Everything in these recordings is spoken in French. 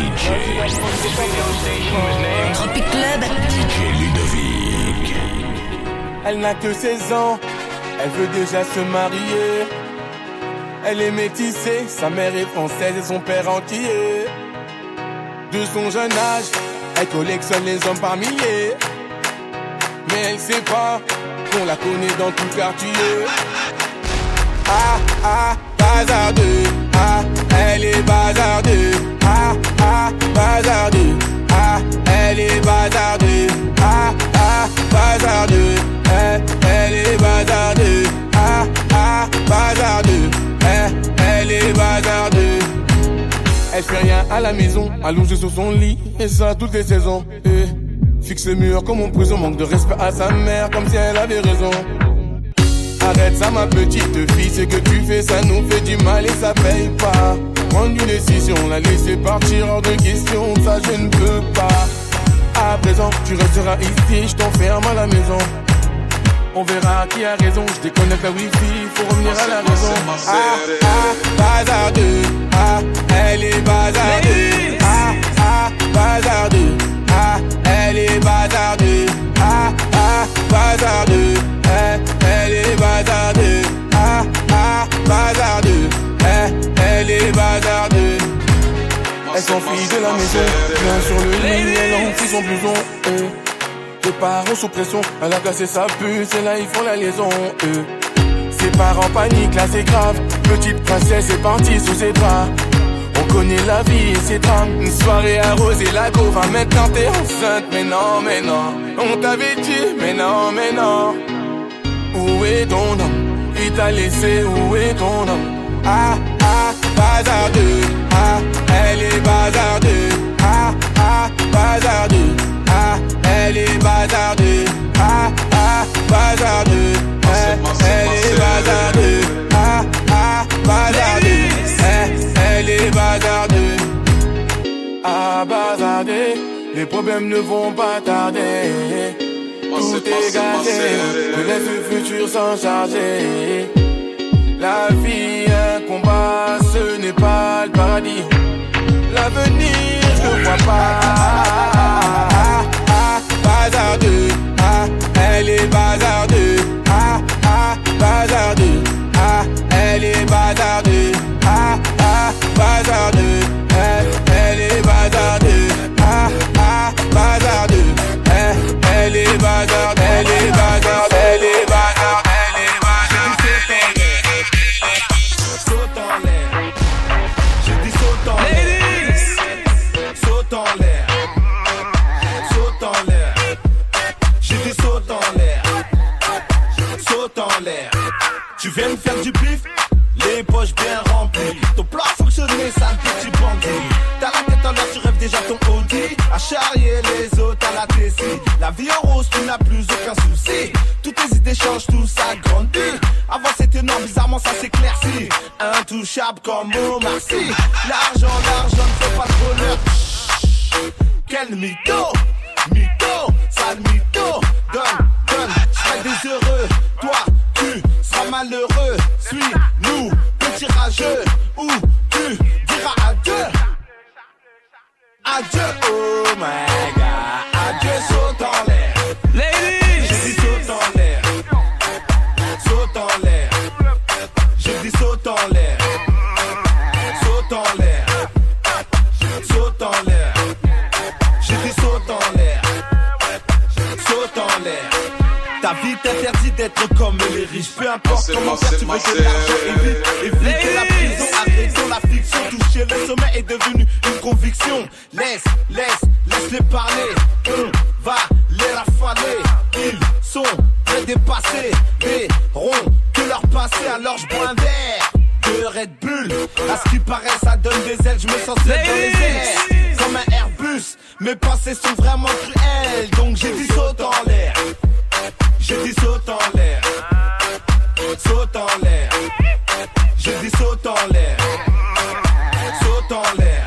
DJ. Tropic Club. DJ Ludovic. Elle n'a que 16 ans, elle veut déjà se marier. Elle est métissée, sa mère est française et son père entier. De son jeune âge, elle collectionne les hommes par milliers. Mais elle sait pas qu'on la connaît dans tout quartier. Ah ah, bazardeux, ah, elle est bazardeux, ah ah, bazardeux, ah, elle est bazardeux, ah ah, bazardeux, elle, elle est bazardeux, ah ah, bazardeux, elle, elle est bazardeux. Elle fait rien à la maison, allongée sur son lit, et ça toutes les saisons. eh. Fixe le mur comme en prison, manque de respect à sa mère, comme si elle avait raison. Arrête ça ma petite fille, ce que tu fais ça nous fait du mal et ça paye pas. Prendre une décision, la laisser partir hors de question, ça je ne peux pas. À présent tu resteras ici, je t'enferme à la maison. On verra qui a raison, je déconnecte la wifi, faut revenir à la raison. Ah ah, son eh. Les parents sous pression, elle a cassé sa puce et là ils font la liaison eh. Ses parents paniquent, là c'est grave. Petite princesse est partie sous ses bras on connaît la vie et ses drames. Une soirée arrosée, la go va maintenant t'es enceinte. Mais non, mais non On t'avait dit, mais non, mais non. Où est ton homme Il t'a laissé, où est ton homme Ah, ah, bazardeux. Ah, elle est bazardeux Les problèmes ne vont pas tarder. Tout est gâté. Je laisse le futur s'en charger La vie, un combat, ce n'est pas le paradis. L'avenir, je ne vois pas. Ah, ah, bazardeux. Ah, elle est bazardeux. Ah, ah, bazardeux charrier les autres à la Tessie. La vie en rose, tu n'as plus aucun souci. Toutes tes idées changent, tout ça grandit. Avant c'était noir, bizarrement ça s'éclaircit. Intouchable comme Omar Sy. L'argent, l'argent ne fait pas de bonheur. Quel mytho, mytho, sale mytho. Donne, donne, je des heureux. Toi, tu seras malheureux. Suis-nous, petit rageux. Ou my t'interdit d'être comme les riches. Peu importe comment faire, tu veux de l'argent. Évite, évite la prison, arrêtons la fiction. Toucher le sommet est devenu une conviction. Laisse, laisse, laisse-les parler. On va les rafaler. Ils sont très dépassés. Verront que leur passé, alors je bois un verre de Red Bull. À ce qui paraît, ça donne des ailes. Je me sens seul dans les airs. Comme un Airbus. Mes pensées sont vraiment cruelles. Donc j'ai dit saute en l'air. J'ai dit saute en l'air. Saute en l'air. J'ai dit saute en l'air. Saute en l'air.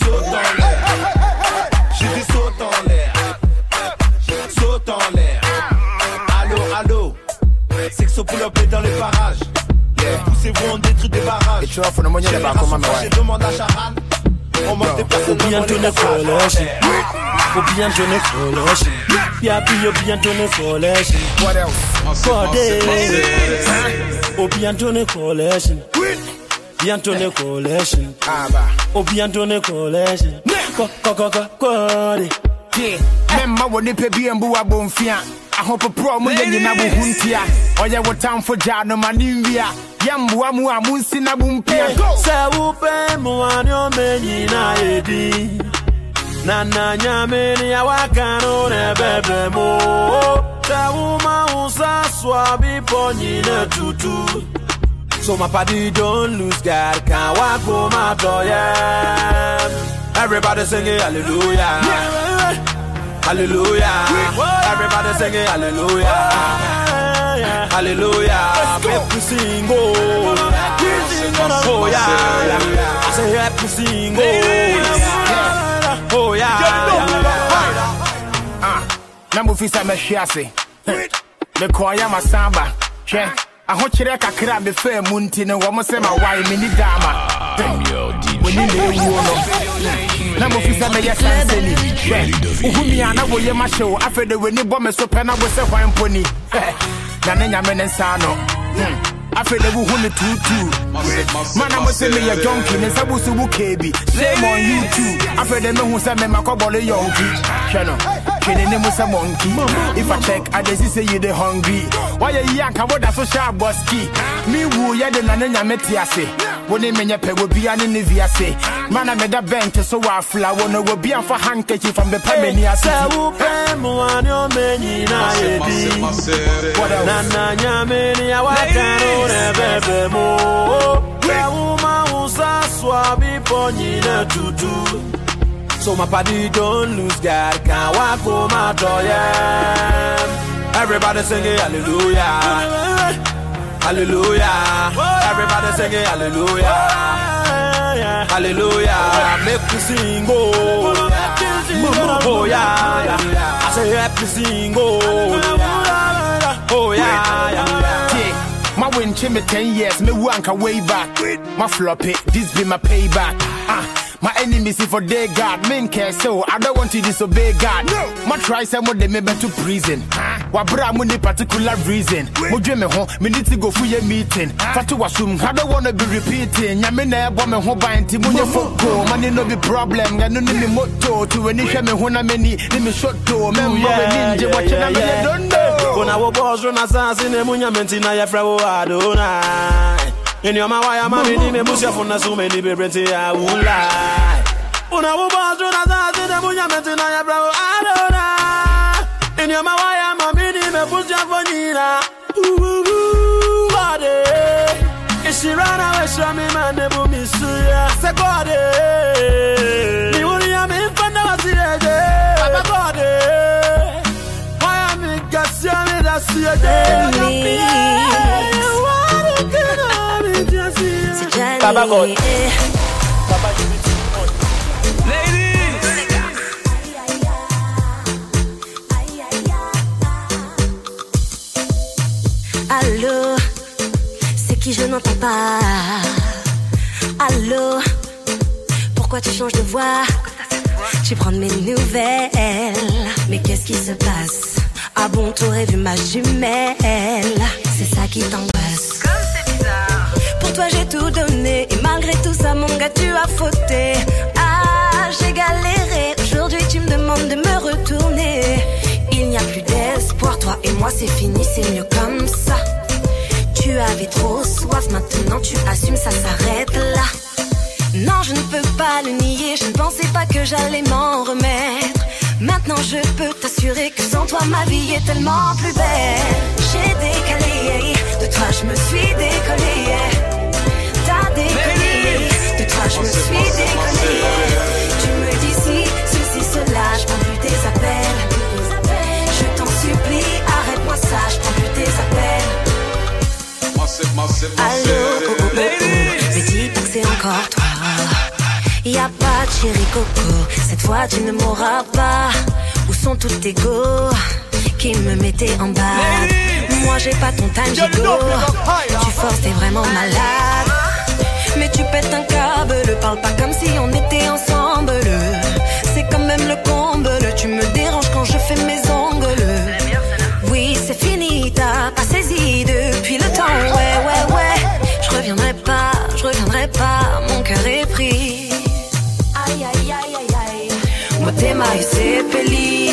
Saute en l'air. J'ai dit saute en l'air. Saute en l'air. Allô, allô. Sexo pull up est dans les parages. Poussez-vous, on détruit des barrages. Ikiwa funa mwenyewe bakoma Génération mewaye. fâchée demande à Charal. On m'a dépassé bientôt ne collège. Faut bien donner collège. Bien bien bien donner collège. What else? Collège. Oh Obi donner collège. Bien donner collège. Ah bah. Oh bien donner collège. Collège. Yeah. Memma wo nipa bi mbu abomfia. Ahopopo mu ye nyina bo huntia. Oye wo tamfo ja no mani wia. Yamboa mu amunsi na bumpia. Sa wo pe mu anyo menyina edi na nyame ne awaka no ne bɛbrɛ mu sɛ woma wo sa soa bepɔ nyina tutu. So my party don't lose God Can't walk home after yeah Everybody singing hallelujah. Hallelujah. Everybody singing hallelujah. Hallelujah. Make we oh. sing oh. Oh. Yeah. I say happy sing oh Oh yeah Ah, na mofi sɛ mɛhwe ase mekɔɔyɛ masamba. Hwɛ ahokyerɛ kakra a mefaa mu nti no wɔm sɛ mawae menni daama w'ani na ɛwuo no na mofi sɛ mɛyɛ sansani hwɛ wohu mi a na woyɛ mahyɛ wo afei de w'ani bɔ me so pɛ na wo sɛ hwan mpo ni na ne nyame ne nsa no Hmm. Afei de wohu me tuutuu mana mo sɛ meyɛ jɔnki ne nsa busu wo keebi shame on you too. Afei de mehu sɛ memakɔbɔle yɔnki hwɛ no can any was a monkey? If I check, I just say you the hungry. Why are you yank? I that so sharp busky. Me woo, ya the nana metiase. When they menya pe will be an in the say. Man, I made a bench so I fly. One will be on for handkerchief from the Pamini. I said, Who pam one your many Nana Yamini, I can't ever more. Where woman was a swabby pony to do. So my party don't lose God. Can't walk home after yeah. Everybody singing hallelujah. Hallelujah. Everybody singing hallelujah. Hallelujah. Make me sing oh. Oh yeah I say happy sing oh. Oh yeah Yeah. My win me 10 years, me wanka way back. My flop it, this be my payback. Ah, my enemies if for they God, men care so I don't want to disobey God. My try some of them to prison. Wa bra mo ni particular reason. Mo me ho, me need to go for your meeting. Fatu wasum, I don't wanna be repeating. Nyame na ebo me ho ban ti mo nye foko. Money no be problem, ga no ni me moto. To any hwe me ho na me ni, ni me shot to. Me mo we ninja, watch na me don't know. Kuna wo boss run asasi ne munya menti na ya fra wo Adonai. In your mind, why am I me? Push your phone, so many liberty, I won't lie. Una wo boss, una zazi, de bunya meti na ya bravo, adora. In your mind, why am I me? Push your phone, ina. Ooh, ooh, ooh, body. She ran away, she me man, de bu miss ya. Se body. Ni uri ya me infanda wa sireje. Papa body. Why am I gasya me da? Baba God. Allô, c'est qui je n'entends pas. Allô, pourquoi tu changes de voix? Tu prends mes nouvelles. Mais qu'est-ce qui se passe? Ah bon, t'aurais vu ma jumelle C'est ça qui t'angoisse. Toi j'ai tout donné et malgré tout ça mon gars tu as fauté. Ah j'ai galéré, aujourd'hui tu me demandes de me retourner. Il n'y a plus d'espoir, toi et moi c'est fini, c'est mieux comme ça. Tu avais trop soif, maintenant tu assumes, ça s'arrête là. Non, je ne peux pas le nier, je ne pensais pas que j'allais m'en remettre. Maintenant je peux t'assurer que sans toi ma vie est tellement plus belle. J'ai décalé, de toi je me suis décollé. De toi je me suis décollé. Tu me dis si, ceci, cela, je prends plus tes appels. Je t'en supplie, arrête-moi ça, je prends plus tes appels. Allô, oh, oh, oh, oh. mais dis que c'est encore toi. Y a pas de chéri coco, cette fois tu ne m'auras pas. Où sont tous tes go qui me mettaient en bas Moi j'ai pas ton time. Tu forces, t'es vraiment malade pète un câble. Parle pas comme si on était ensemble. C'est quand même le comble. Tu me déranges quand je fais mes ongles. Oui, c'est fini, t'as pas saisi depuis le temps. Ouais, ouais, ouais. Je reviendrai pas, je reviendrai pas. Mon cœur est pris. Aïe, aïe, aïe, aïe, aïe. Motema c'est Peli.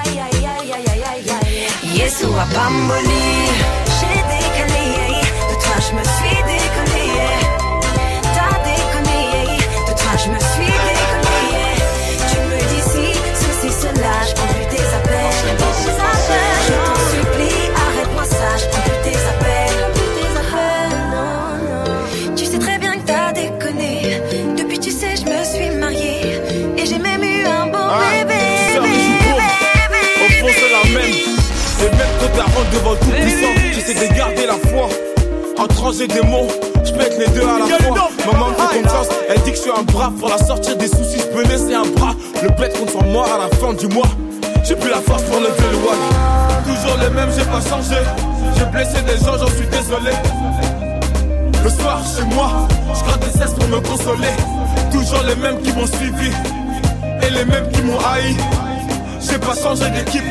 Aïe, aïe, aïe, aïe, aïe, aïe. Yesu a bamboli. Devant tout puissant, j'essaie de garder la foi. En trancher des mots, je pète les deux à la fois. Maman me fait confiance, elle dit que je suis un bras. Pour la sortir des soucis, je peux laisser un bras. Le bête contre moi à la fin du mois. J'ai plus la force pour lever le one. Toujours les mêmes, j'ai pas changé. J'ai blessé des gens, j'en suis désolé. Le soir, chez moi, je gratte des cesses pour me consoler. Toujours les mêmes qui m'ont suivi. Et les mêmes qui m'ont haï. J'ai pas changé d'équipe.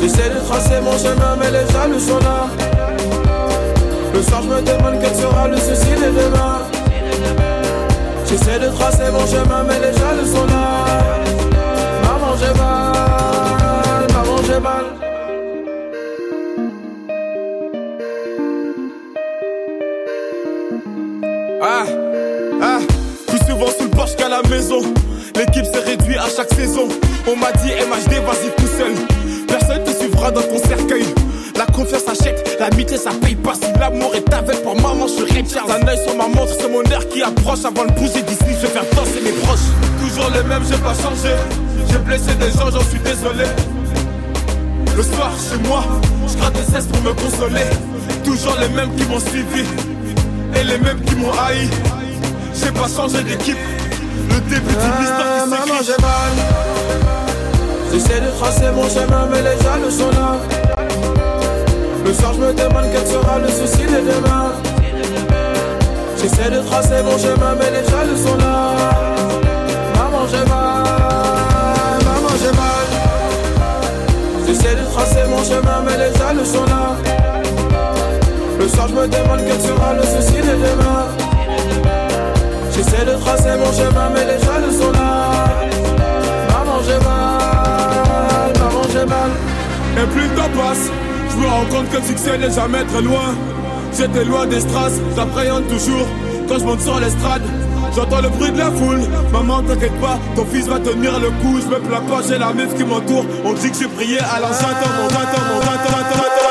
J'essaie de tracer mon chemin, mais les jaloux sont là. Le soir, je me demande quel sera le souci de demain. J'essaie de tracer mon chemin, mais les jaloux sont là. On m'a dit MHD, vas-y tout seul. Personne te suivra dans ton cercueil. La confiance achète, l'amitié ça paye pas. Si l'amour est avec pour maman, je suis Richard. Un œil sur ma montre, c'est mon air qui approche. Avant de bouger d'ici, je vais faire danser mes proches. Toujours les mêmes, j'ai pas changé. J'ai blessé des gens, j'en suis désolé. Le soir, chez moi, je gratte des cesses pour me consoler. Toujours les mêmes qui m'ont suivi et les mêmes qui m'ont haï. J'ai pas changé d'équipe. Le début d'une histoire Ah, qui maman, j'ai mal. J'essaie de tracer mon chemin, mais les jaloux sont là. Le soir, je me demande quel sera le souci de demain. J'essaie de tracer mon chemin, mais les jaloux sont là. Maman, j'ai mal. Maman, j'ai mal. J'essaie de tracer mon chemin, mais les jaloux sont là. Le soir, je me demande quel sera le souci de demain. J'essaie de tracer mon chemin, mais les jaloux sont là. Maman, j'ai mal. Maman, j'ai mal. Et plus le temps passe, je me rends compte que le succès n'est jamais très loin. J'étais loin des strass, j'appréhende toujours quand je monte sur l'estrade. J'entends le bruit de la foule, maman t'inquiète pas, ton fils va tenir le coup. Je me plains pas, j'ai la meuf qui m'entoure. On dit que j'ai prié, alors j'attends mon 20 ans, mon 20 ans.